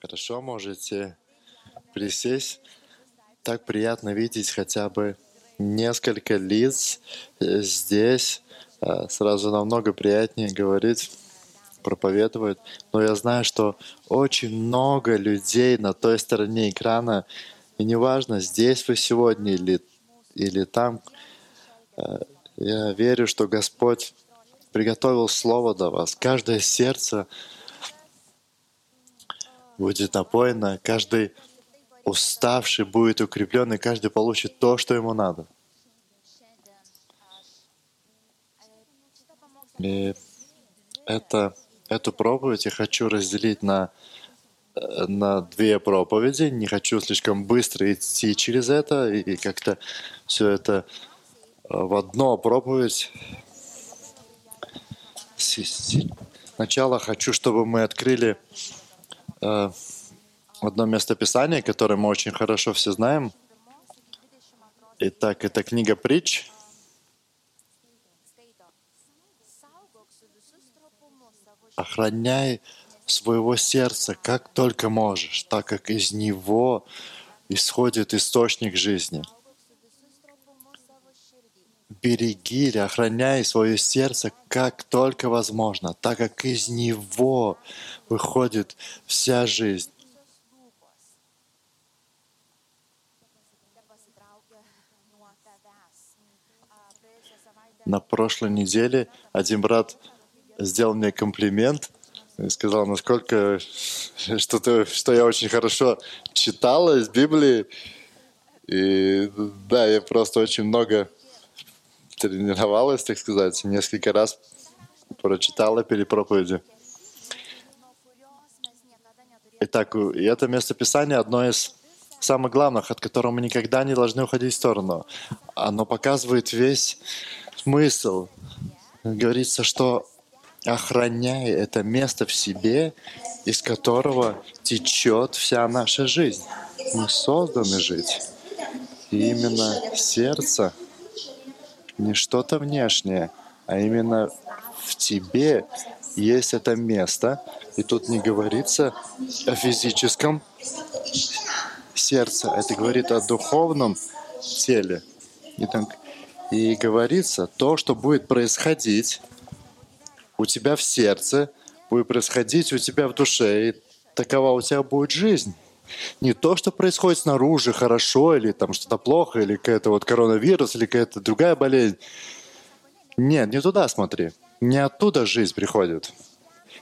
Хорошо, можете присесть. Так приятно видеть хотя бы несколько лиц э, здесь. Э, сразу намного приятнее говорить, проповедовать. Но я знаю, что очень много людей на той стороне экрана, и неважно, здесь вы сегодня или, или там, э, я верю, что Господь приготовил Слово для вас. Каждое сердце будет напоено, каждый уставший будет укреплен, и каждый получит то, что ему надо. И это, эту проповедь я хочу разделить на, на две проповеди. Не хочу слишком быстро идти через это и как-то все это э, в одно проповедь. Сначала хочу, чтобы мы открыли э, одно место Писания, которое мы очень хорошо все знаем. Итак, это книга притч. Охраняй своего сердца как только можешь, так как из него исходит источник жизни. Береги или охраняй свое сердце как только возможно, так как из него выходит вся жизнь. На прошлой неделе один брат сделал мне комплимент и сказал, насколько что, то что я очень хорошо читала из Библии. И да, я просто очень много тренировалась, так сказать, несколько раз прочитала перед проповедью. Итак, и это местописание одно из самых главных, от которого мы никогда не должны уходить в сторону. Оно показывает весь смысл. Говорится, что охраняй это место в себе, из которого течет вся наша жизнь. Мы созданы жить. И именно сердце не что-то внешнее, а именно в тебе есть это место. И тут не говорится о физическом сердце, это говорит о духовном теле. И, так, и говорится, то, что будет происходить у тебя в сердце, будет происходить у тебя в душе, и такова у тебя будет жизнь. Не то, что происходит снаружи хорошо, или там что-то плохо, или какая-то вот коронавирус, или какая-то другая болезнь. Нет, не туда смотри. Не оттуда жизнь приходит.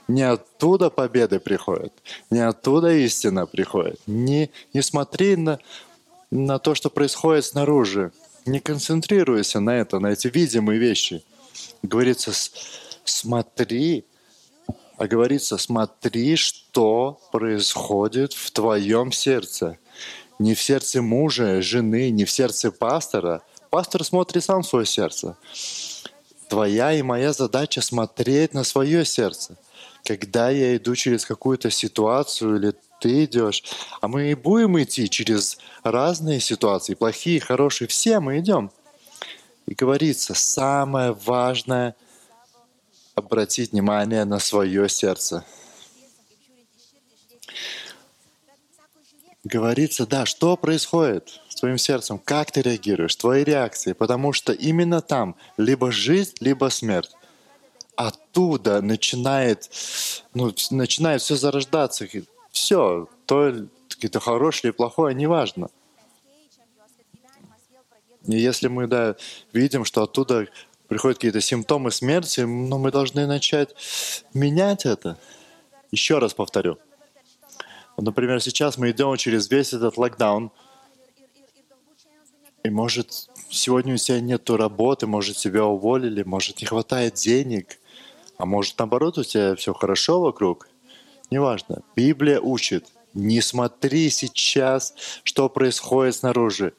Не оттуда победы приходят. Не оттуда истина приходит. Не, не смотри на, на то, что происходит снаружи. Не концентрируйся на это, на эти видимые вещи. Говорится, смотри а говорится, смотри, что происходит в твоем сердце. Не в сердце мужа, жены, не в сердце пастора. Пастор смотрит сам свое сердце. Твоя и моя задача смотреть на свое сердце. Когда я иду через какую-то ситуацию или ты идешь, а мы и будем идти через разные ситуации, плохие, хорошие, все мы идем. И говорится, самое важное — обратить внимание на свое сердце. Говорится, да, что происходит с твоим сердцем, как ты реагируешь, твои реакции, потому что именно там либо жизнь, либо смерть. Оттуда начинает, ну, начинает все зарождаться. Все, то это хорошее или плохое, неважно. И если мы да, видим, что оттуда приходят какие-то симптомы смерти, но мы должны начать менять это. Еще раз повторю. Например, сейчас мы идем через весь этот локдаун, и может сегодня у тебя нет работы, может тебя уволили, может не хватает денег, а может наоборот у тебя все хорошо вокруг. Неважно. Библия учит, не смотри сейчас, что происходит снаружи.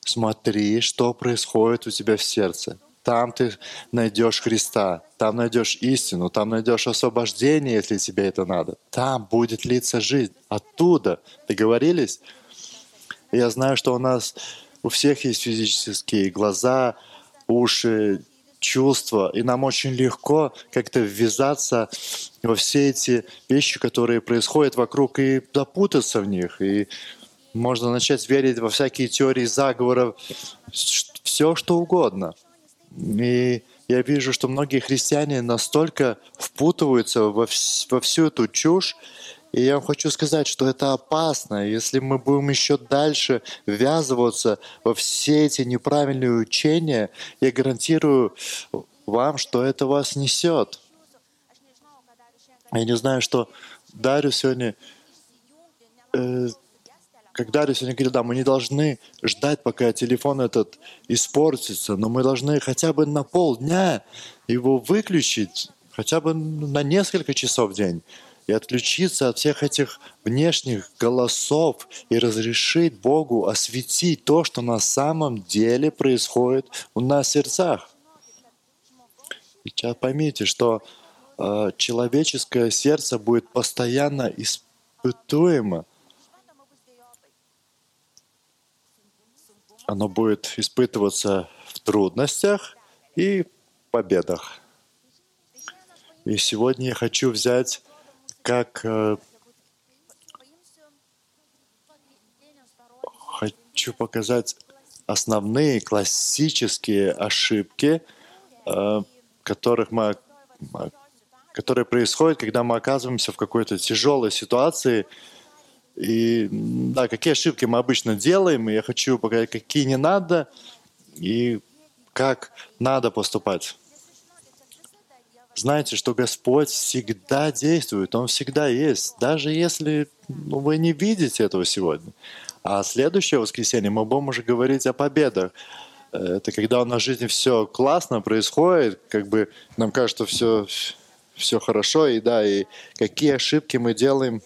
Смотри, что происходит у тебя в сердце. Там ты найдешь Христа, там найдешь истину, там найдешь освобождение, если тебе это надо. Там будет литься жизнь. Оттуда. Договорились? Я знаю, что у нас у всех есть физические глаза, уши, чувства, и нам очень легко как-то ввязаться во все эти вещи, которые происходят вокруг, и запутаться в них. И можно начать верить во всякие теории заговоров, все что угодно. И я вижу, что многие христиане настолько впутываются во, вс- во всю эту чушь, и я вам хочу сказать, что это опасно. Если мы будем еще дальше ввязываться во все эти неправильные учения, я гарантирую вам, что это вас несет. Я не знаю, что Дарью сегодня э, как Дарья сегодня говорит, да, мы не должны ждать, пока телефон этот испортится, но мы должны хотя бы на полдня его выключить, хотя бы на несколько часов в день, и отключиться от всех этих внешних голосов и разрешить Богу осветить то, что на самом деле происходит у нас в сердцах. И сейчас поймите, что э, человеческое сердце будет постоянно испытуемо оно будет испытываться в трудностях и победах. И сегодня я хочу взять как э, хочу показать основные классические ошибки, э, которых мы, которые происходят, когда мы оказываемся в какой-то тяжелой ситуации, и да, какие ошибки мы обычно делаем, и я хочу показать, какие не надо, и как надо поступать. Знаете, что Господь всегда действует, Он всегда есть, даже если ну, вы не видите этого сегодня. А следующее воскресенье мы будем уже говорить о победах. Это когда у нас в жизни все классно происходит, как бы нам кажется, все, все хорошо, и да, и какие ошибки мы делаем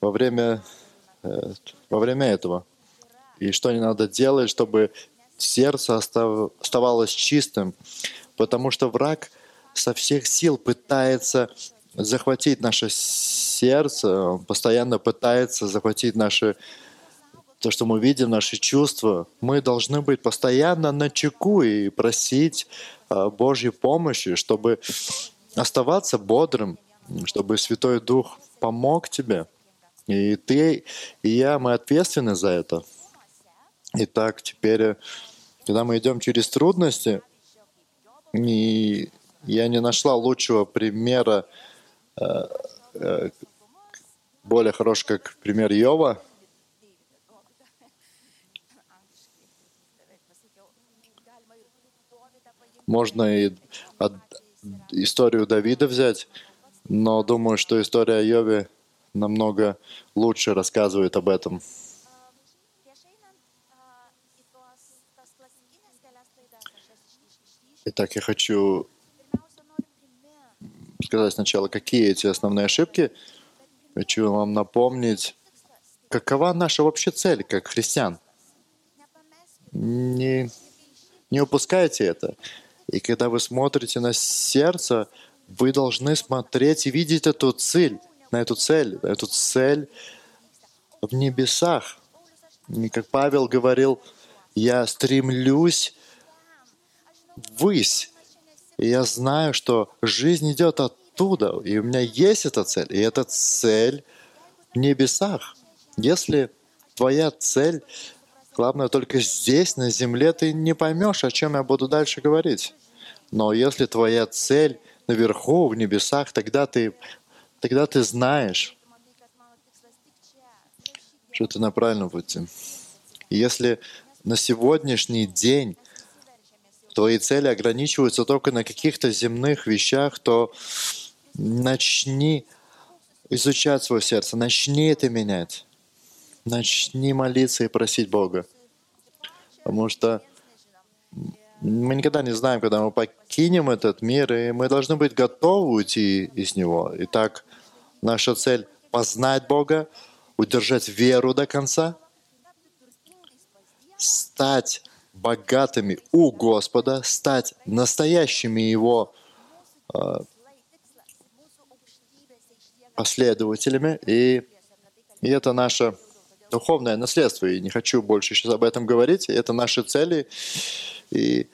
во время, э, во время этого. И что не надо делать, чтобы сердце оставалось чистым. Потому что враг со всех сил пытается захватить наше сердце, он постоянно пытается захватить наше то, что мы видим, наши чувства, мы должны быть постоянно на чеку и просить э, Божьей помощи, чтобы оставаться бодрым, чтобы Святой Дух помог тебе. И ты, и я, мы ответственны за это. Итак, теперь, когда мы идем через трудности, и я не нашла лучшего примера, э, э, более хорошего, как пример Йова. Можно и историю Давида взять, но думаю, что история о Йове намного лучше рассказывает об этом. Итак, я хочу сказать сначала, какие эти основные ошибки. Хочу вам напомнить, какова наша вообще цель как христиан. Не, не упускайте это. И когда вы смотрите на сердце, вы должны смотреть и видеть эту цель на эту цель, эту цель в небесах. И как Павел говорил, я стремлюсь ввысь. И я знаю, что жизнь идет оттуда, и у меня есть эта цель. И эта цель в небесах. Если твоя цель, главное, только здесь, на земле, ты не поймешь, о чем я буду дальше говорить. Но если твоя цель наверху, в небесах, тогда ты тогда ты знаешь, что ты на правильном пути. И если на сегодняшний день твои цели ограничиваются только на каких-то земных вещах, то начни изучать свое сердце, начни это менять. Начни молиться и просить Бога. Потому что мы никогда не знаем, когда мы покинем этот мир, и мы должны быть готовы уйти из него. Итак, наша цель — познать Бога, удержать веру до конца, стать богатыми у Господа, стать настоящими Его э, последователями. И, и это наше духовное наследство. И не хочу больше сейчас об этом говорить. Это наши цели. И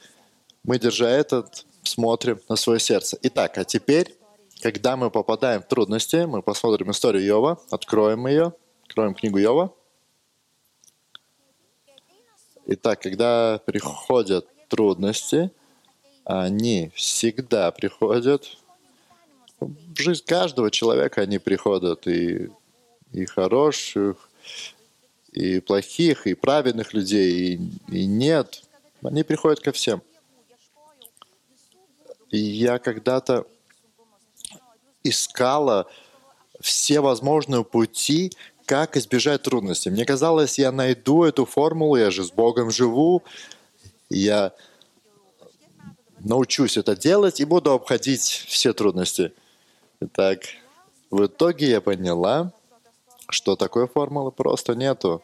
Мы, держа этот, смотрим на свое сердце. Итак, а теперь, когда мы попадаем в трудности, мы посмотрим историю Йова, откроем ее, откроем книгу Йова. Итак, когда приходят трудности, они всегда приходят. В жизнь каждого человека они приходят, и, и хороших, и плохих, и праведных людей, и, и нет. Они приходят ко всем. И я когда-то искала все возможные пути, как избежать трудностей. Мне казалось, я найду эту формулу, я же с Богом живу, я научусь это делать и буду обходить все трудности. Итак, в итоге я поняла, что такой формулы просто нету.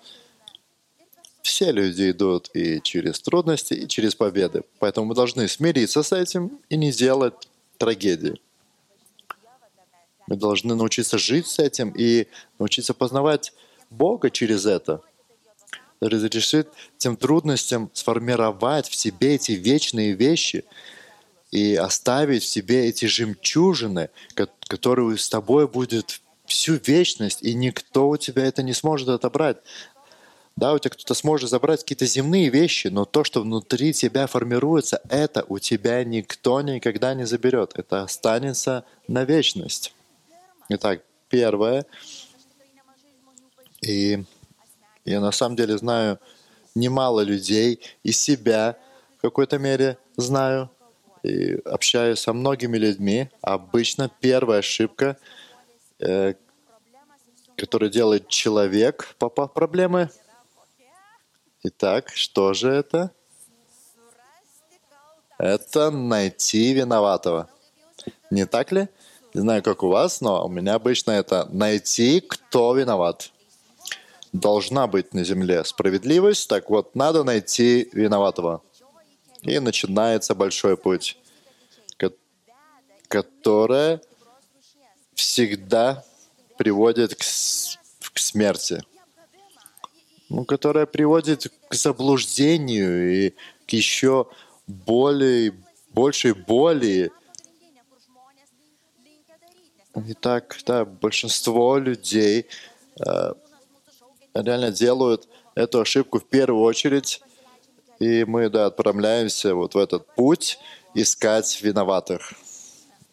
Все люди идут и через трудности, и через победы. Поэтому мы должны смириться с этим и не делать трагедии. Мы должны научиться жить с этим и научиться познавать Бога через это. Разрешит тем трудностям сформировать в себе эти вечные вещи и оставить в себе эти жемчужины, которые с тобой будут всю вечность, и никто у тебя это не сможет отобрать. Да, у тебя кто-то сможет забрать какие-то земные вещи, но то, что внутри тебя формируется, это у тебя никто никогда не заберет. Это останется на вечность. Итак, первое. И я на самом деле знаю немало людей, и себя в какой-то мере знаю, и общаюсь со многими людьми. Обычно первая ошибка, э, которую делает человек, попав в проблемы. Итак, что же это? Это найти виноватого. Не так ли? Не знаю, как у вас, но у меня обычно это найти, кто виноват. Должна быть на земле справедливость, так вот, надо найти виноватого. И начинается большой путь, который всегда приводит к, к смерти. Ну, которая приводит к заблуждению и к еще более, большей боли Итак, да, большинство людей э, реально делают эту ошибку в первую очередь, и мы да, отправляемся вот в этот путь искать виноватых.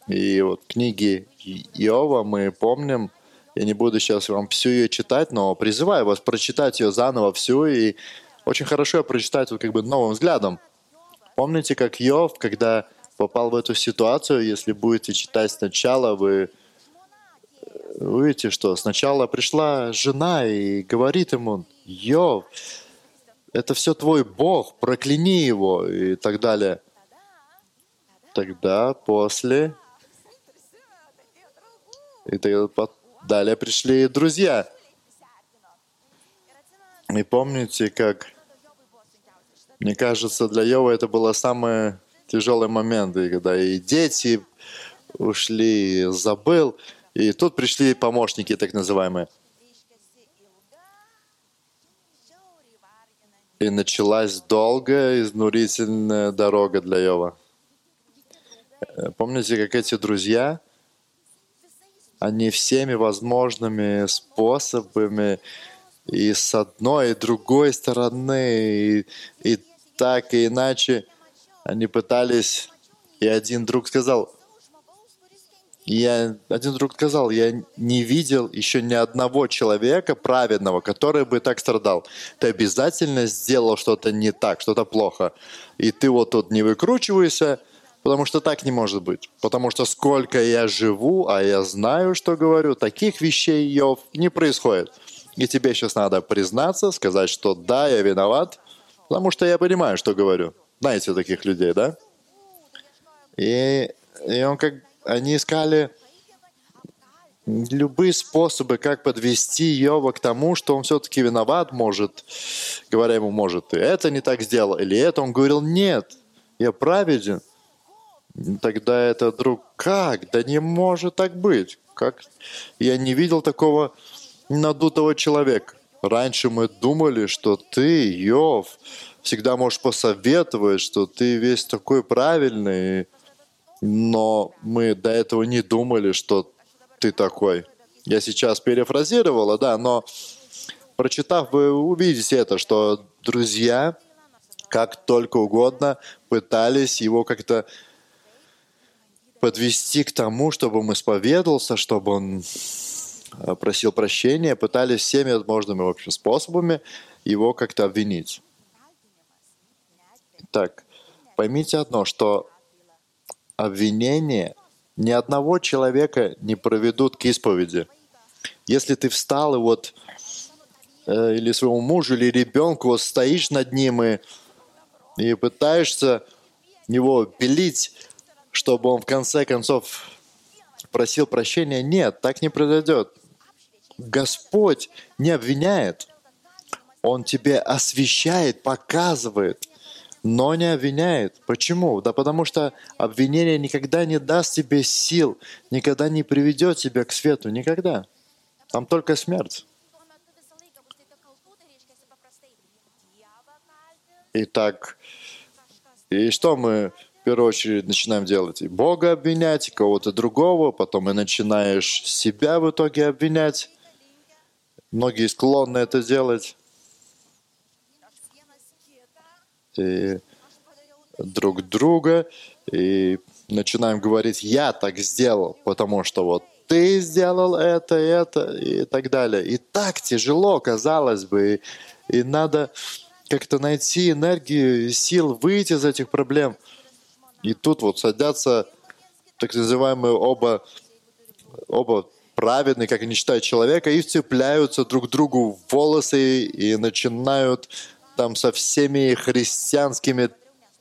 И вот книги Иова мы помним, я не буду сейчас вам всю ее читать, но призываю вас прочитать ее заново всю, и очень хорошо прочитать вот как бы новым взглядом. Помните, как Йов, когда попал в эту ситуацию, если будете читать сначала, вы видите, что сначала пришла жена и говорит ему, Йов, это все твой Бог, прокляни его и так далее. Тогда после... И далее пришли друзья. И помните, как, мне кажется, для Йова это было самый тяжелый момент, и когда и дети ушли, забыл. И тут пришли помощники, так называемые. И началась долгая, изнурительная дорога для Йова. Э, помните, как эти друзья, они всеми возможными способами и с одной, и другой стороны, и, и так, и иначе, они пытались, и один друг сказал, я один друг сказал, я не видел еще ни одного человека праведного, который бы так страдал. Ты обязательно сделал что-то не так, что-то плохо. И ты вот тут не выкручивайся, потому что так не может быть. Потому что сколько я живу, а я знаю, что говорю, таких вещей, Йов, не происходит. И тебе сейчас надо признаться, сказать, что да, я виноват, потому что я понимаю, что говорю. Знаете таких людей, да? И, и он как они искали любые способы, как подвести Йова к тому, что он все-таки виноват, может, говоря ему, может, ты это не так сделал, или это. Он говорил, нет, я праведен. Тогда это друг, как? Да не может так быть. Как? Я не видел такого надутого человека. Раньше мы думали, что ты, Йов, всегда можешь посоветовать, что ты весь такой правильный, но мы до этого не думали, что ты такой. Я сейчас перефразировала, да, но прочитав, вы увидите это, что друзья как только угодно пытались его как-то подвести к тому, чтобы он исповедовался, чтобы он э, просил прощения, пытались всеми возможными в общем, способами его как-то обвинить. Так, поймите одно, что обвинение ни одного человека не проведут к исповеди. Если ты встал и вот э, или своему мужу, или ребенку вот стоишь над ним и, и пытаешься его пилить, чтобы он в конце концов просил прощения, нет, так не произойдет. Господь не обвиняет. Он тебе освещает, показывает, но не обвиняет. Почему? Да потому что обвинение никогда не даст тебе сил, никогда не приведет тебя к свету, никогда. Там только смерть. Итак, и что мы в первую очередь начинаем делать? И Бога обвинять, и кого-то другого, потом и начинаешь себя в итоге обвинять. Многие склонны это делать. И друг друга, и начинаем говорить, я так сделал, потому что вот ты сделал это, это и так далее. И так тяжело, казалось бы, и, и надо как-то найти энергию, сил выйти из этих проблем. И тут вот садятся так называемые оба, оба праведные, как они считают, человека, и вцепляются друг другу в волосы и начинают там со всеми христианскими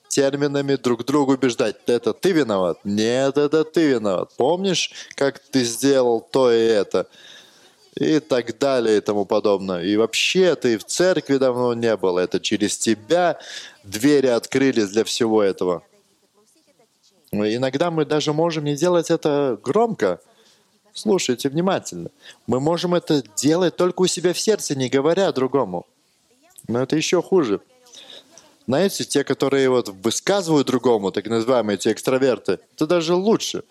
терминами друг другу убеждать. Это ты виноват? Нет, это ты виноват. Помнишь, как ты сделал то и это? И так далее и тому подобное. И вообще ты в церкви давно не был. Это через тебя двери открылись для всего этого. Иногда мы даже можем не делать это громко. Слушайте внимательно. Мы можем это делать только у себя в сердце, не говоря другому. Но это еще хуже. Знаете, те, которые вот высказывают другому, так называемые эти экстраверты, это даже лучше.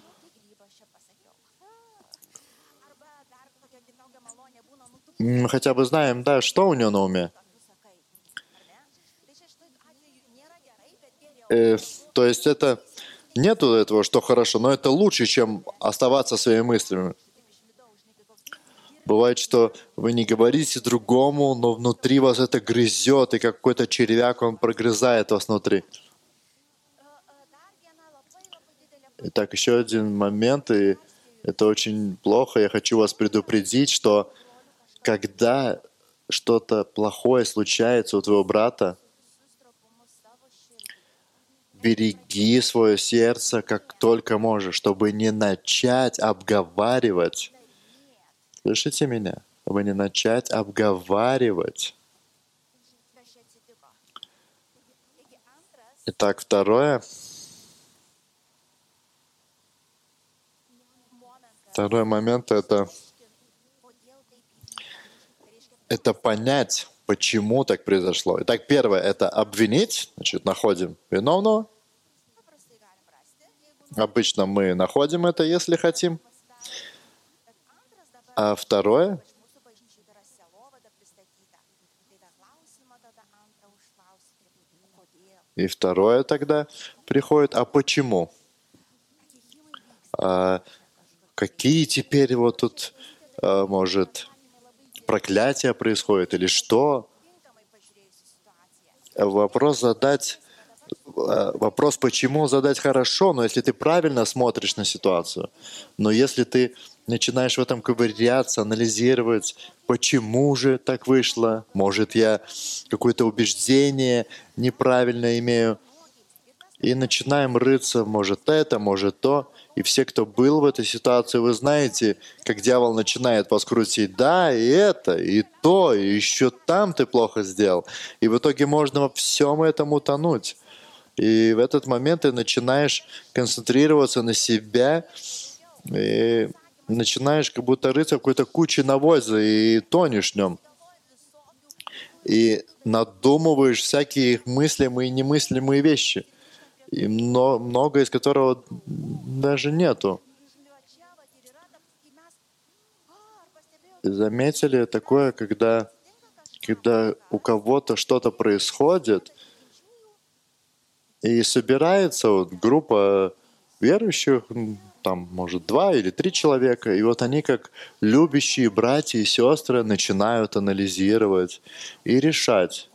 Мы хотя бы знаем, да, что у него на уме. Э, то есть это нету этого, что хорошо, но это лучше, чем оставаться своими мыслями. Бывает, что вы не говорите другому, но внутри вас это грызет, и какой-то червяк, он прогрызает вас внутри. Итак, еще один момент, и это очень плохо. Я хочу вас предупредить, что когда что-то плохое случается у твоего брата, береги свое сердце как только можешь, чтобы не начать обговаривать Слышите меня? Вы не начать обговаривать. Итак, второе. Второй момент это, это понять, почему так произошло. Итак, первое это обвинить, значит, находим виновного. Обычно мы находим это, если хотим. А второе, и второе тогда приходит, а почему? А какие теперь вот тут, а, может, проклятия происходят или что? Вопрос задать, а, вопрос почему задать хорошо, но если ты правильно смотришь на ситуацию, но если ты начинаешь в этом ковыряться, анализировать, почему же так вышло, может я какое-то убеждение неправильно имею, и начинаем рыться, может это, может то. И все, кто был в этой ситуации, вы знаете, как дьявол начинает вас крутить. Да, и это, и то, и еще там ты плохо сделал. И в итоге можно во всем этом утонуть. И в этот момент ты начинаешь концентрироваться на себя, и начинаешь как будто рыться в какой-то куче навоза и тонешь в нем. и надумываешь всякие мыслимые и немыслимые вещи, и много из которого даже нету. Заметили такое, когда, когда у кого-то что-то происходит, и собирается вот группа верующих, там, может, два или три человека, и вот они, как любящие братья и сестры, начинают анализировать и решать,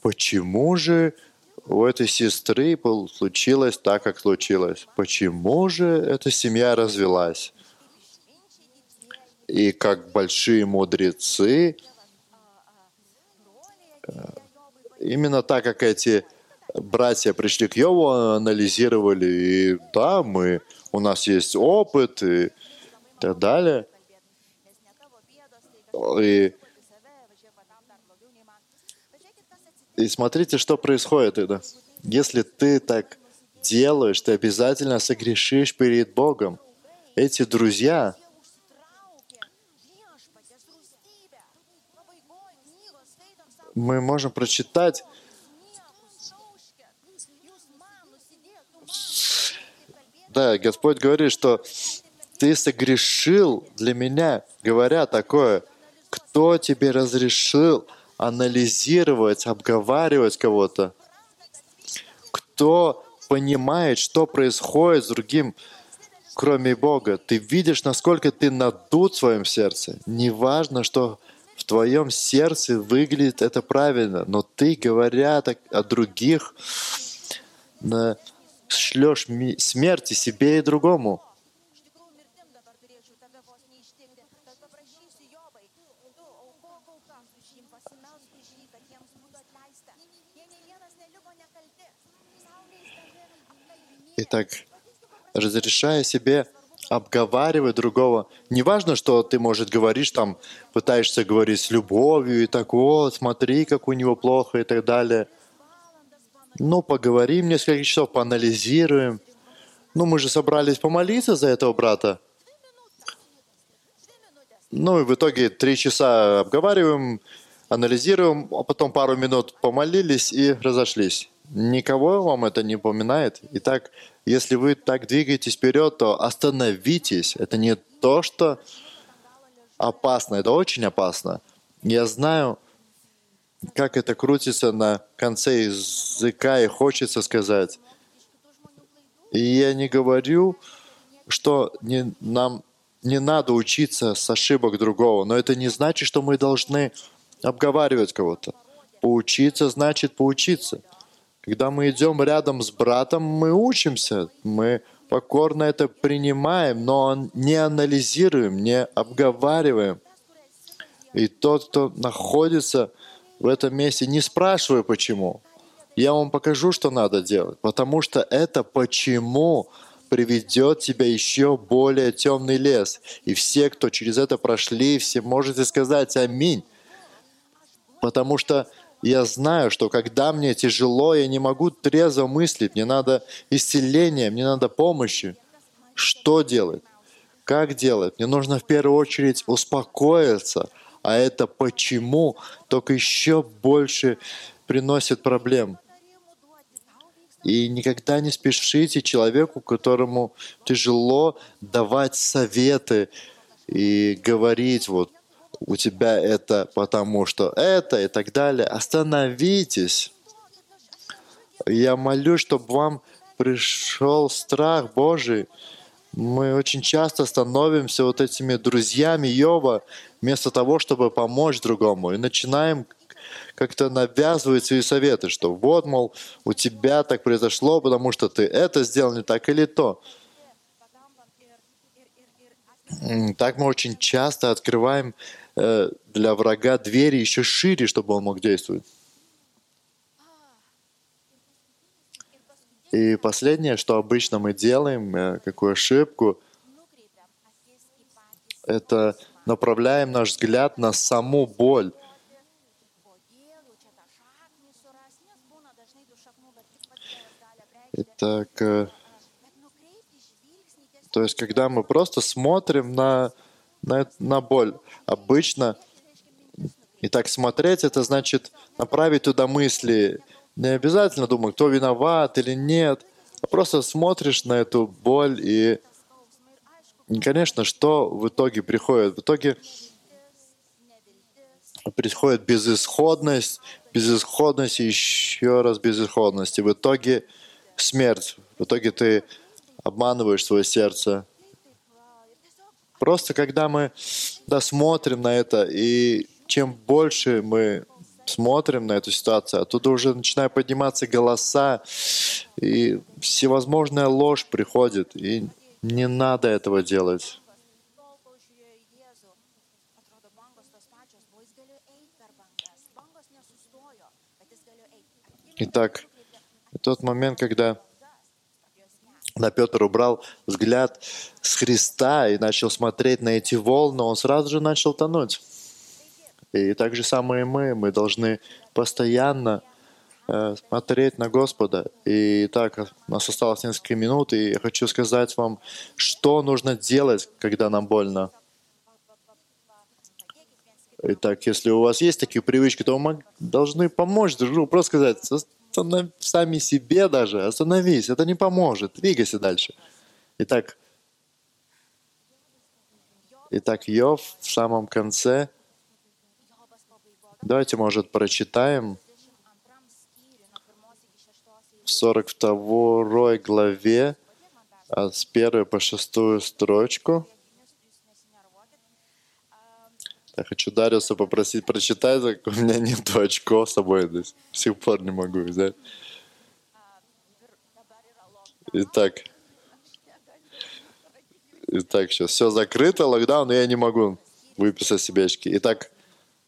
почему же у этой сестры случилось так, как случилось, почему же эта семья развелась. И как большие мудрецы, э, именно так, как эти братья пришли к Йову, анализировали, и да, мы, у нас есть опыт и так далее. И, и смотрите, что происходит тогда. Если ты так делаешь, ты обязательно согрешишь перед Богом. Эти друзья, мы можем прочитать Да, Господь говорит, что ты согрешил для меня, говоря такое, кто тебе разрешил анализировать, обговаривать кого-то? Кто понимает, что происходит с другим, кроме Бога? Ты видишь, насколько ты надут в своем сердце. Неважно, что в твоем сердце выглядит это правильно, но ты, говоря так о других, на шлешь смерти себе и другому. Итак, разрешая себе обговаривать другого. Не важно, что ты, может, говоришь там, пытаешься говорить с любовью и так, вот, смотри, как у него плохо и так далее. Ну, поговорим несколько часов, поанализируем. Ну, мы же собрались помолиться за этого брата. Ну и в итоге три часа обговариваем, анализируем, а потом пару минут помолились и разошлись. Никого вам это не упоминает. Итак, если вы так двигаетесь вперед, то остановитесь. Это не то, что опасно, это очень опасно. Я знаю, как это крутится на конце языка и хочется сказать. И я не говорю, что не, нам не надо учиться с ошибок другого, но это не значит, что мы должны обговаривать кого-то. Поучиться значит поучиться. Когда мы идем рядом с братом, мы учимся, мы покорно это принимаем, но не анализируем, не обговариваем. И тот, кто находится этом месте, не спрашивай почему. Я вам покажу, что надо делать, потому что это почему приведет тебя еще более темный лес. И все, кто через это прошли, все можете сказать аминь. Потому что я знаю, что когда мне тяжело, я не могу трезво мыслить, мне надо исцеления, мне надо помощи. Что делать? Как делать? Мне нужно в первую очередь успокоиться – а это почему только еще больше приносит проблем. И никогда не спешите человеку, которому тяжело давать советы и говорить, вот у тебя это потому что это и так далее. Остановитесь. Я молюсь, чтобы вам пришел страх Божий, мы очень часто становимся вот этими друзьями Йова вместо того, чтобы помочь другому. И начинаем как-то навязывать свои советы, что вот, мол, у тебя так произошло, потому что ты это сделал не так или то. Так мы очень часто открываем э, для врага двери еще шире, чтобы он мог действовать. И последнее, что обычно мы делаем, э, какую ошибку, это направляем наш взгляд на саму боль. Итак, э, то есть, когда мы просто смотрим на, на, на боль, обычно И так смотреть, это значит направить туда мысли. Не обязательно думать, кто виноват или нет, а просто смотришь на эту боль и, и конечно, что в итоге приходит? В итоге приходит безысходность, безысходность и еще раз безысходность. И в итоге смерть. В итоге ты обманываешь свое сердце. Просто когда мы да, смотрим на это, и чем больше мы смотрим на эту ситуацию, оттуда уже начинают подниматься голоса, и всевозможная ложь приходит, и не надо этого делать. Итак, тот момент, когда да, Петр убрал взгляд с Христа и начал смотреть на эти волны, он сразу же начал тонуть. И так же самое и мы. Мы должны постоянно э, смотреть на Господа. И так, у нас осталось несколько минут, и я хочу сказать вам, что нужно делать, когда нам больно. Итак, если у вас есть такие привычки, то вы должны помочь друг другу. Просто сказать, «Останов- сами себе даже, остановись, это не поможет, двигайся дальше. Итак, итак, Йов в самом конце, давайте, может, прочитаем 22 skyriui nuo pirmos iki šeštos в 42 главе а с 1 по 6 строчку. Я хочу Дариуса попросить прочитать, так у меня нет очков с собой, до сих пор не могу взять. Итак, итак, сейчас все закрыто, локдаун, но я не могу выписать себе очки. Итак,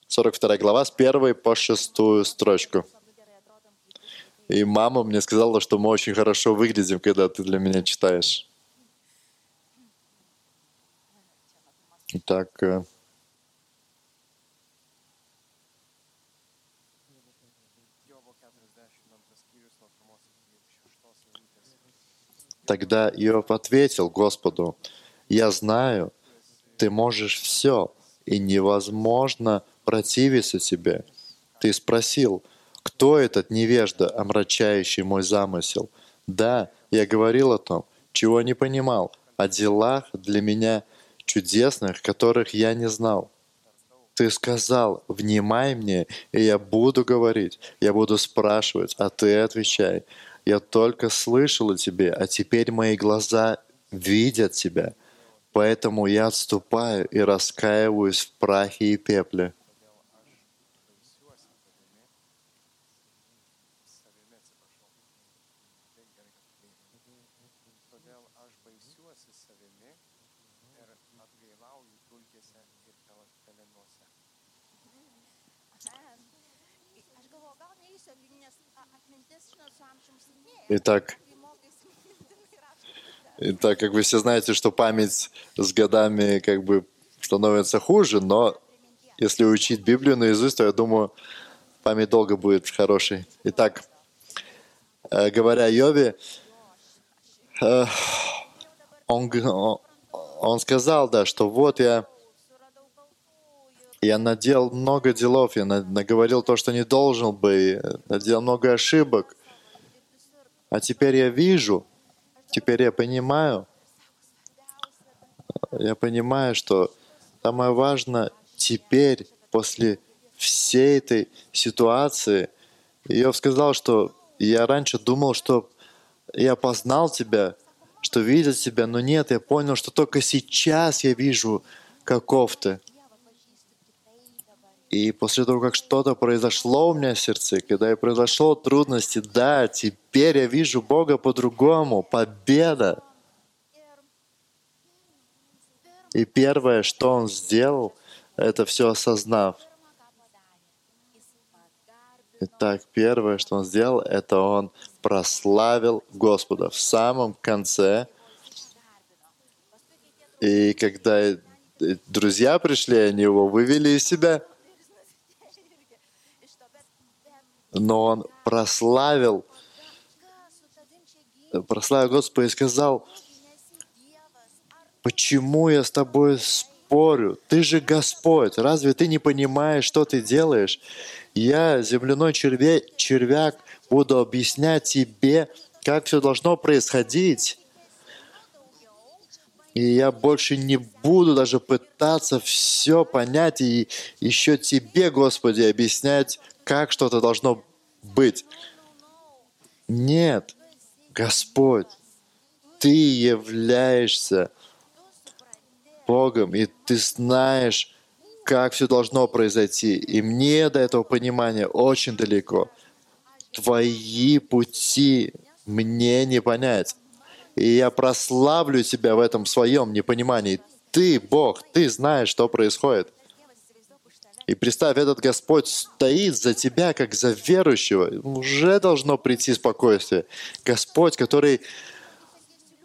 42 глава с 1 по 6 строчку. И мама мне сказала, что мы очень хорошо выглядим, когда ты для меня читаешь. Итак, э, Jobo 42 skyrius nuo pirmos iki šeštos eilutės. Тогда Иов ответил Господу, «Я знаю, ты можешь все, и невозможно противиться тебе. Ты спросил, кто этот невежда, омрачающий мой замысел? Да, я говорил о том, чего не понимал, о делах для меня чудесных, которых я не знал. Ты сказал, внимай мне, и я буду говорить, я буду спрашивать, а ты отвечай. Я только слышал о тебе, а теперь мои глаза видят тебя. Поэтому я отступаю и раскаиваюсь в прахе и пепле. Итак, rašo итак, как вы все знаете, что память с годами как бы становится хуже, но если учить Библию наизусть, то я думаю, память долго будет хорошей. Итак, э, говоря о Йове, э, он, он- сказал, да, что вот я, я наделал много делов, я на- наговорил то, что не должен бы, и наделал много ошибок. А теперь я вижу, теперь я понимаю, я понимаю, что самое важное теперь, после всей этой ситуации, Иов сказал, что я раньше думал, что я познал тебя, что видел тебя, но нет, я понял, что только сейчас я вижу, каков ты. И после того, как что-то произошло у меня в сердце, когда и произошло трудности, да, теперь я вижу Бога по-другому, победа. И первое, что Он сделал, это все осознав. Итак, первое, что Он сделал, это Он прославил Господа в самом конце. И когда друзья пришли, они его вывели из себя, но он прославил, прославил Господа и сказал, почему я с тобой спорю. Ты же Господь. Разве ты не понимаешь, что ты делаешь? Я, земляной червя... червяк, буду объяснять тебе, как все должно происходить. И я больше не буду даже пытаться все понять и еще тебе, Господи, объяснять, как что-то должно быть. Нет, Господь, Ты являешься Богом, и Ты знаешь, как все должно произойти. И мне до этого понимания очень далеко. Твои пути мне не понять. И я прославлю тебя в этом своем непонимании. Ты, Бог, ты знаешь, что происходит. И представь, этот Господь стоит за тебя, как за верующего. Уже должно прийти спокойствие. Господь, который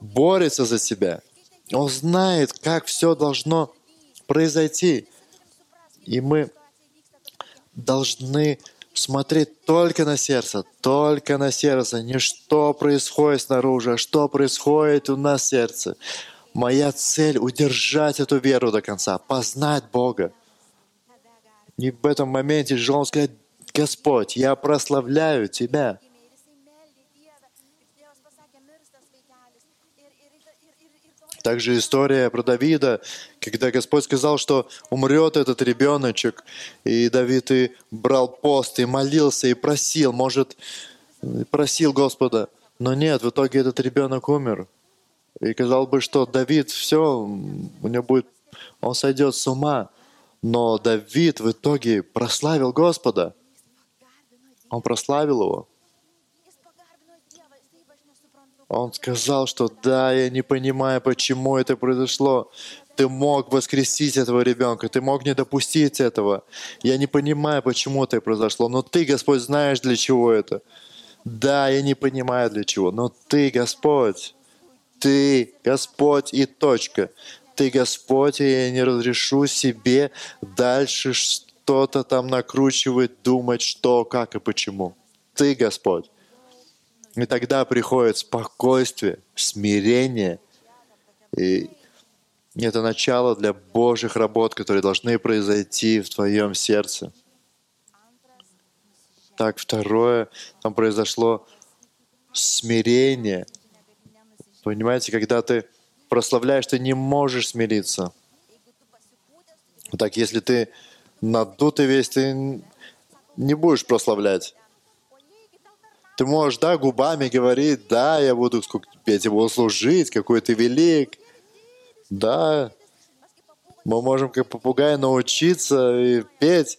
борется за тебя. Он знает, как все должно произойти. И мы должны смотреть только на сердце, только на сердце, не что происходит снаружи, а что происходит у нас в сердце. Моя цель — удержать эту веру до конца, познать Бога. И в этом моменте же он сказать, Господь, я прославляю Тебя. Также история про Давида, когда Господь сказал, что умрет этот ребеночек, и Давид и брал пост, и молился, и просил, может, просил Господа. Но нет, в итоге этот ребенок умер. И казалось бы, что Давид, все, у него будет, он сойдет с ума. Но Давид в итоге прославил Господа. Он прославил его. Он сказал, что да, я не понимаю, почему это произошло. Ты мог воскресить этого ребенка, ты мог не допустить этого. Я не понимаю, почему это произошло, но ты, Господь, знаешь, для чего это. Да, я не понимаю, для чего, но ты, Господь, ты, Господь и точка. Ты, Господь, я не разрешу себе дальше что-то там накручивать, думать, что, как и почему. Ты, Господь. И тогда приходит спокойствие, смирение. И это начало для Божьих работ, которые должны произойти в твоем сердце. Так, второе, там произошло смирение. Понимаете, когда ты прославляешь, ты не можешь смириться. Так, если ты надутый весь, ты не будешь прославлять. Ты можешь, да, губами говорить, да, я буду, тебе буду служить, какой ты велик. Да, мы можем как попугай научиться и петь.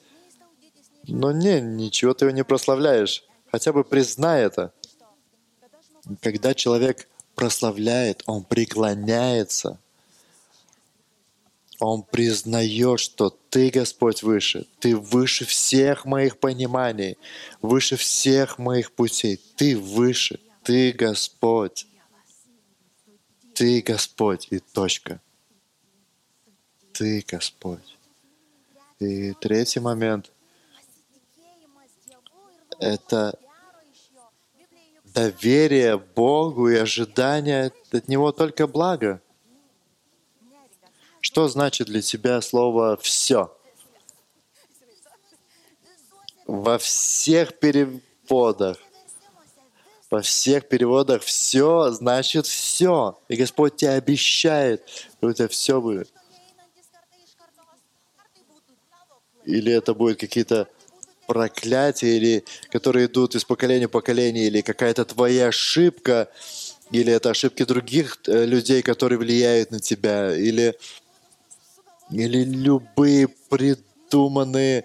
Но не, ничего ты не прославляешь. Хотя бы признай это. Когда человек прославляет, он преклоняется. Он признает, что Ты, Господь, выше. Ты выше всех моих пониманий, выше всех моих путей. Ты выше. Ты Господь. Ты Господь и точка. Ты Господь. И третий момент — это доверие Богу и ожидание от Него только блага. Что значит для тебя слово «все»? Во всех переводах, во всех переводах все значит все. И Господь тебе обещает, что тебя все будет. Или это будет какие-то проклятия, или которые идут из поколения в поколение, или какая-то твоя ошибка, или это ошибки других э, людей, которые влияют на тебя, или или любые придуманные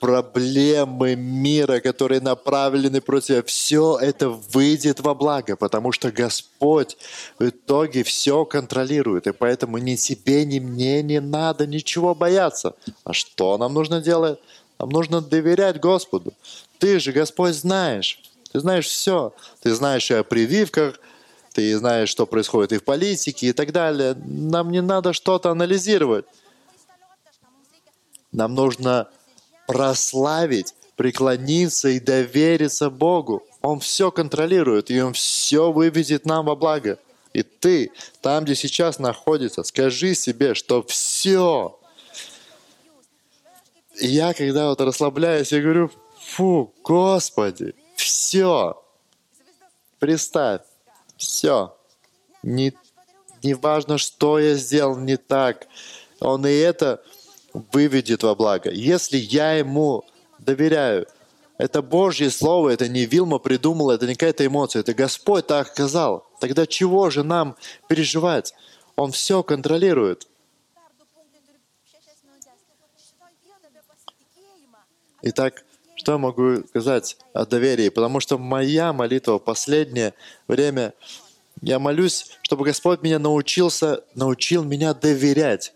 проблемы мира, которые направлены против тебя, все это выйдет во благо, потому что Господь в итоге все контролирует. И поэтому ни тебе, ни мне не надо ничего бояться. А что нам нужно делать? Нам нужно доверять Господу. Ты же, Господь, знаешь. Ты знаешь все. Ты знаешь и о прививках, ты знаешь, что происходит и в политике и так далее. Нам не надо что-то анализировать. Нам нужно прославить, преклониться и довериться Богу. Он все контролирует, и Он все выведет нам во благо. И ты, там, где сейчас находится, скажи себе, что все. Я, когда вот расслабляюсь, я говорю, фу, Господи, все. Представь, все. Не, не важно, что я сделал не так. Он и это выведет во благо. Если я ему доверяю, это Божье Слово, это не Вилма придумала, это не какая-то эмоция, это Господь так сказал. Тогда чего же нам переживать? Он все контролирует. Итак, что я могу сказать о доверии? Потому что моя молитва в последнее время, я молюсь, чтобы Господь меня научился, научил меня доверять.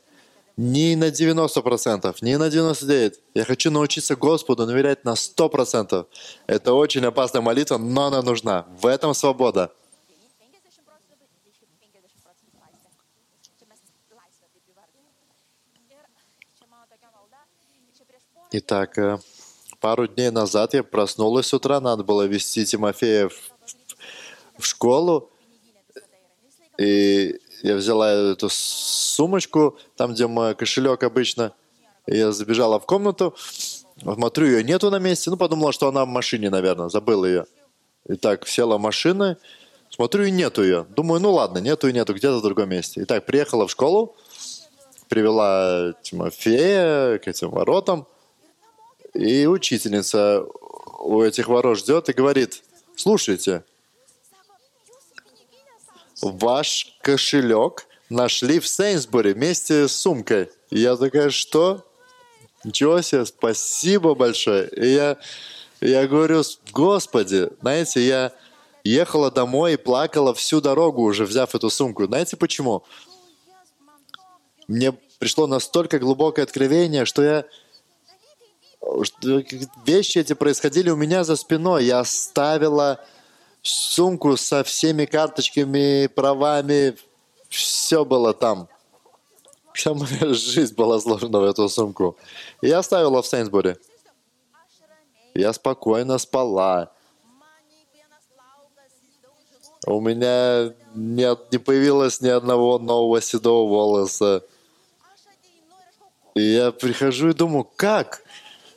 Не на 90%, не на 99%. Я хочу научиться Господу доверять на 100%. Это очень опасная молитва, но она нужна. В этом свобода. 50 procentų, 50 procentų laisvė. Čia mes laisvę taip įvardinam. Ir čia mano tokia malda. Ir čia prieš porą Итак, э, пару дней назад я проснулась с утра, надо было вести Тимофея в, в школу, и я взяла эту сумочку, там, где мой кошелек обычно, и я забежала в комнату, смотрю, ее нету на месте, ну, подумала, что она в машине, наверное, забыла ее. Итак, села в машину, смотрю, и нету ее. Думаю, ну ладно, нету и нету, где-то в другом месте. Итак, приехала в школу, привела Тимофея к этим воротам, и учительница у этих ворот ждет и говорит, слушайте, ваш кошелек нашли в Сейнсбуре вместе с сумкой. И я такая, что? Ничего себе, спасибо большое. И я, я говорю, Господи, знаете, я ехала домой и плакала всю дорогу уже, взяв эту сумку. Знаете почему? Мне пришло настолько глубокое откровение, что я вещи эти происходили у меня за спиной. Я оставила сумку со всеми карточками, правами. Все было там. Вся моя жизнь была сложена в эту сумку. Я оставила в Сейнсбуре. Я спокойно спала. У меня не, не появилось ни одного нового седого волоса. И я прихожу и думаю, как?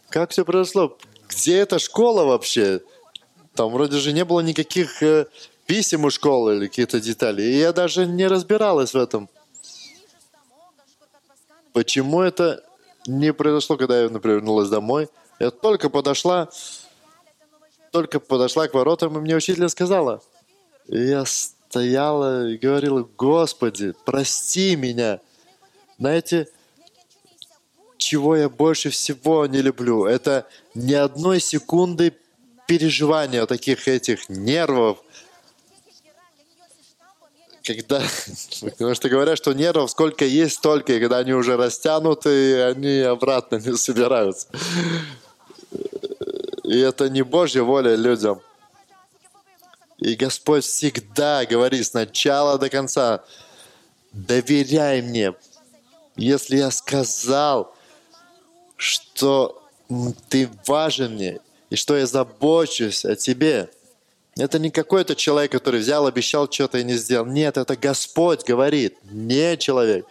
Как все произошло? Где эта школа вообще? Там вроде же не было никаких э, писем у школы или каких-то деталей. И я даже не разбиралась в этом. Почему это не произошло, когда я, например, вернулась домой? Я только подошла, только подошла к воротам, и мне учитель сказала. И я стояла и говорила, Господи, прости меня. Знаете. Чего я больше всего не люблю, это ни одной секунды переживания таких этих нервов, когда, потому что говорят, что нервов сколько есть, столько, и когда они уже растянуты, они обратно не собираются. И это не Божья воля людям. И Господь всегда говорит с начала до конца, доверяй мне. Если я сказал, что ты важен мне, и что я забочусь о тебе, это не какой-то человек, который взял, обещал что-то и не сделал. Нет, это Господь говорит, не человек.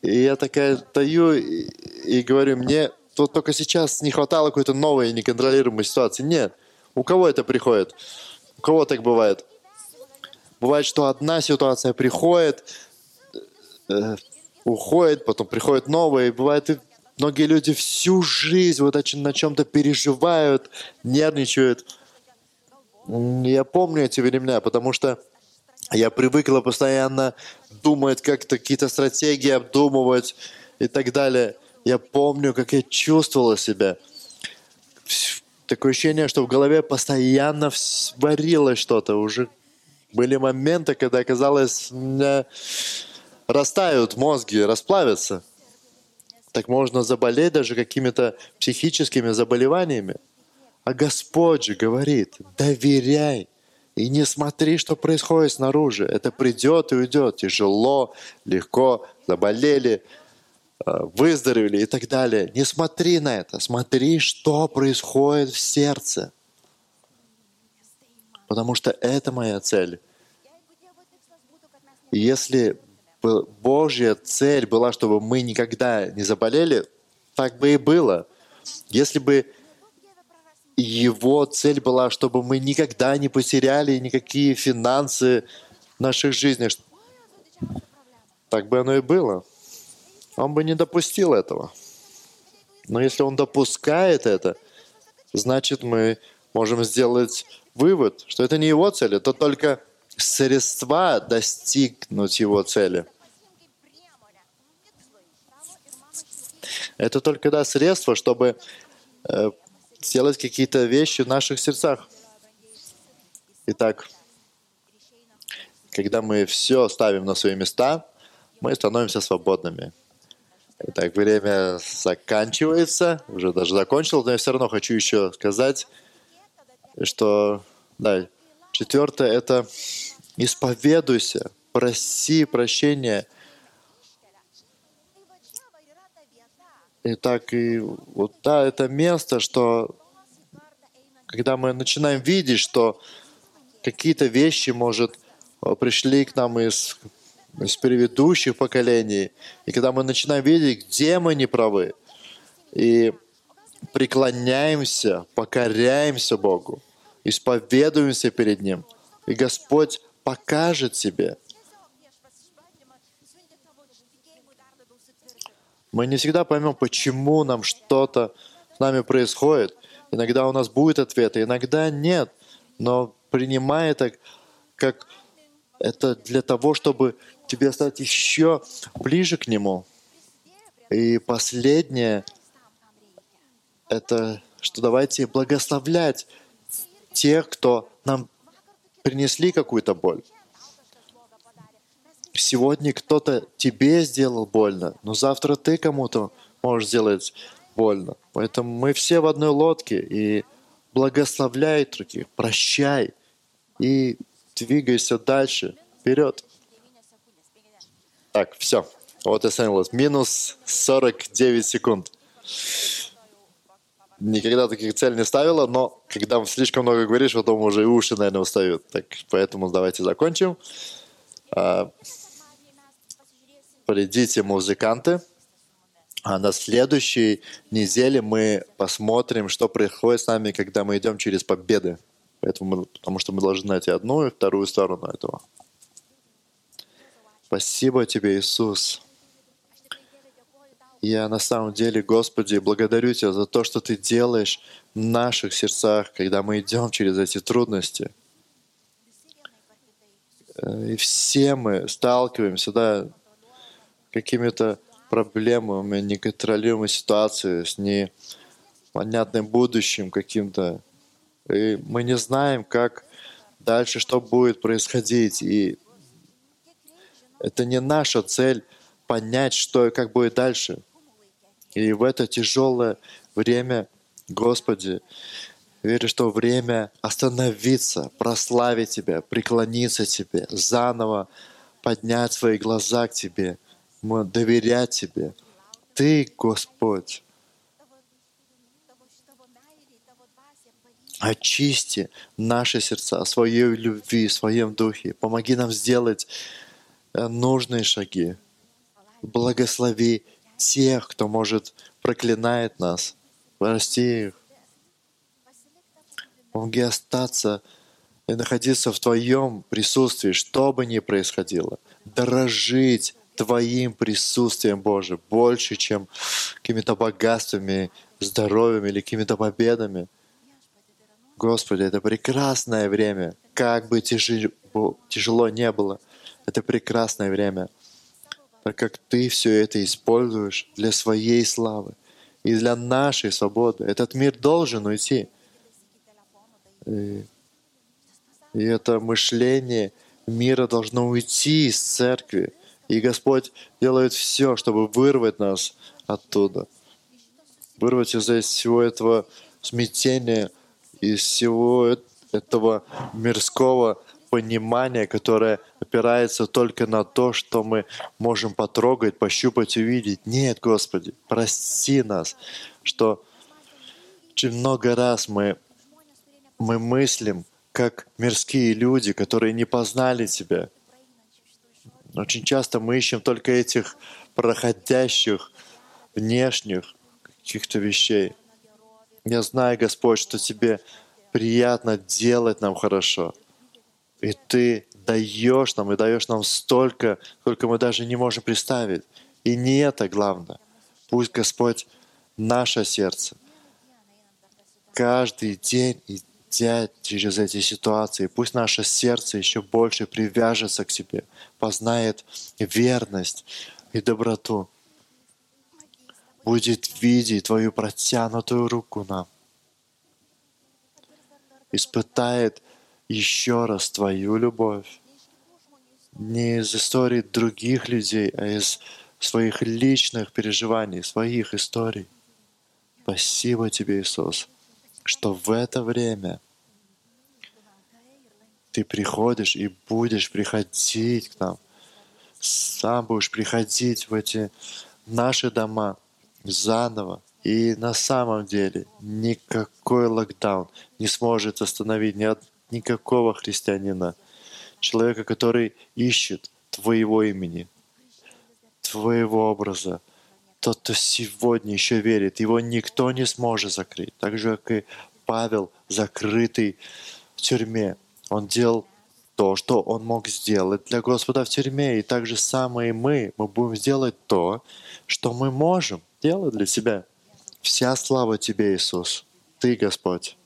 И я такая стою и, и говорю, мне тут только сейчас не хватало какой-то новой неконтролируемой ситуации. Нет. У кого это приходит? У кого так бывает? Бывает, что одна ситуация приходит, э, уходит, потом приходит новая, и бывает, и многие люди всю жизнь вот на чем-то переживают, нервничают. Я помню эти времена, потому что я привыкла постоянно думать, как-то какие-то стратегии обдумывать и так далее. Я помню, как я чувствовала себя. Такое ощущение, что в голове постоянно вс- варилось что-то. Уже были моменты, когда казалось, у меня растают мозги, расплавятся. Так можно заболеть даже какими-то психическими заболеваниями. А Господь же говорит, доверяй. И не смотри, что происходит снаружи. Это придет и уйдет. Тяжело, легко, заболели, э, выздоровели и так далее. Не смотри на это. Смотри, что происходит в сердце. Потому что это моя цель. И если Божья цель была, чтобы мы никогда не заболели, так бы и было. Если бы его цель была, чтобы мы никогда не потеряли никакие финансы наших жизнях, так бы оно и было. Он бы не допустил этого. Но если он допускает это, значит мы можем сделать вывод, что это не его цель, это только средства достигнуть его цели. Это только да, средство, чтобы э, сделать какие-то вещи в наших сердцах. Итак, когда мы все ставим на свои места, мы становимся свободными. Итак, время заканчивается, уже даже закончил, но я все равно хочу еще сказать, что да, четвертое это исповедуйся, проси прощения. Итак, и вот да, это место, что когда мы начинаем видеть, что какие-то вещи, может, пришли к нам из, из предыдущих поколений, и когда мы начинаем видеть, где мы не правы, и преклоняемся, покоряемся Богу, исповедуемся перед Ним, и Господь покажет тебе. Мы не всегда поймем, почему нам что-то с нами происходит. Иногда у нас будет ответ, иногда нет. Но принимай это как это для того, чтобы тебе стать еще ближе к Нему. И последнее, это что давайте благословлять тех, кто нам принесли какую-то боль. Сегодня кто-то тебе сделал больно, но завтра ты кому-то можешь сделать больно. Поэтому мы все в одной лодке, и благословляй других, прощай, и двигайся дальше, вперед. Так, все. Вот и остановилось. Минус 49 секунд никогда таких целей не ставила, но когда слишком много говоришь, потом уже и уши, наверное, устают. Так, поэтому давайте закончим. Придите, музыканты. А на следующей неделе мы посмотрим, что происходит с нами, когда мы идем через победы. Поэтому мы, потому что мы должны найти одну и вторую сторону этого. Спасибо тебе, Иисус. Я на самом деле, Господи, благодарю Тебя за то, что Ты делаешь в наших сердцах, когда мы идем через эти трудности. Э, и все мы сталкиваемся, да, какими-то проблемами, неконтролируемой ситуацией, с непонятным будущим каким-то. И мы не знаем, как дальше, что будет происходить. И это не наша цель понять, что и как будет дальше. И в это тяжелое время, Господи, верю, что время остановиться, прославить Тебя, преклониться Тебе, заново поднять свои глаза к Тебе, доверять Тебе. Ты, Господь, очисти наши сердца своей любви, своем духе. Помоги нам сделать э, нужные шаги. Благослови тех, кто, может, проклинает нас. Прости их. Помоги остаться и находиться в Твоем присутствии, что бы ни происходило. Дорожить Твоим присутствием, Боже, больше, чем какими-то богатствами, здоровьем или какими-то победами. Господи, это прекрасное время. Как бы тяжело, не было, это прекрасное время — так как Ты все это используешь для своей славы и для нашей свободы. Этот мир должен уйти. И, и это мышление мира должно уйти из церкви. И Господь делает все, чтобы вырвать нас оттуда. Вырвать из всего этого смятения, из всего этого мирского понимание, которое опирается только на то, что мы можем потрогать, пощупать, увидеть. Нет, Господи, прости нас, что очень много раз мы, мы мыслим, как мирские люди, которые не познали Тебя. Очень часто мы ищем только этих проходящих, внешних каких-то вещей. Я знаю, Господь, что Тебе приятно делать нам хорошо. И Ты даешь нам, и даешь нам столько, сколько мы даже не можем представить. И не это главное. Пусть Господь наше сердце каждый день идя через эти ситуации, пусть наше сердце еще больше привяжется к себе, познает верность и доброту, будет видеть Твою протянутую руку нам, испытает еще раз Твою любовь, не из истории других людей, а из своих личных переживаний, своих историй. Спасибо Тебе, Иисус, что в это время Ты приходишь и будешь приходить к нам. Сам будешь приходить в эти наши дома заново. И на самом деле никакой локдаун не сможет остановить ни от никакого христианина, человека, который ищет Твоего имени, Твоего образа, тот, кто сегодня еще верит, его никто не сможет закрыть. Так же, как и Павел, закрытый в тюрьме. Он делал то, что он мог сделать для Господа в тюрьме. И так же самое и мы. Мы будем сделать то, что мы можем делать для себя. Вся слава Тебе, Иисус. Ты, Господь.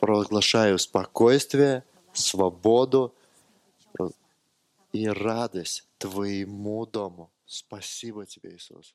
Провозглашаю спокойствие, свободу и радость Твоему дому. Спасибо Тебе, Иисус.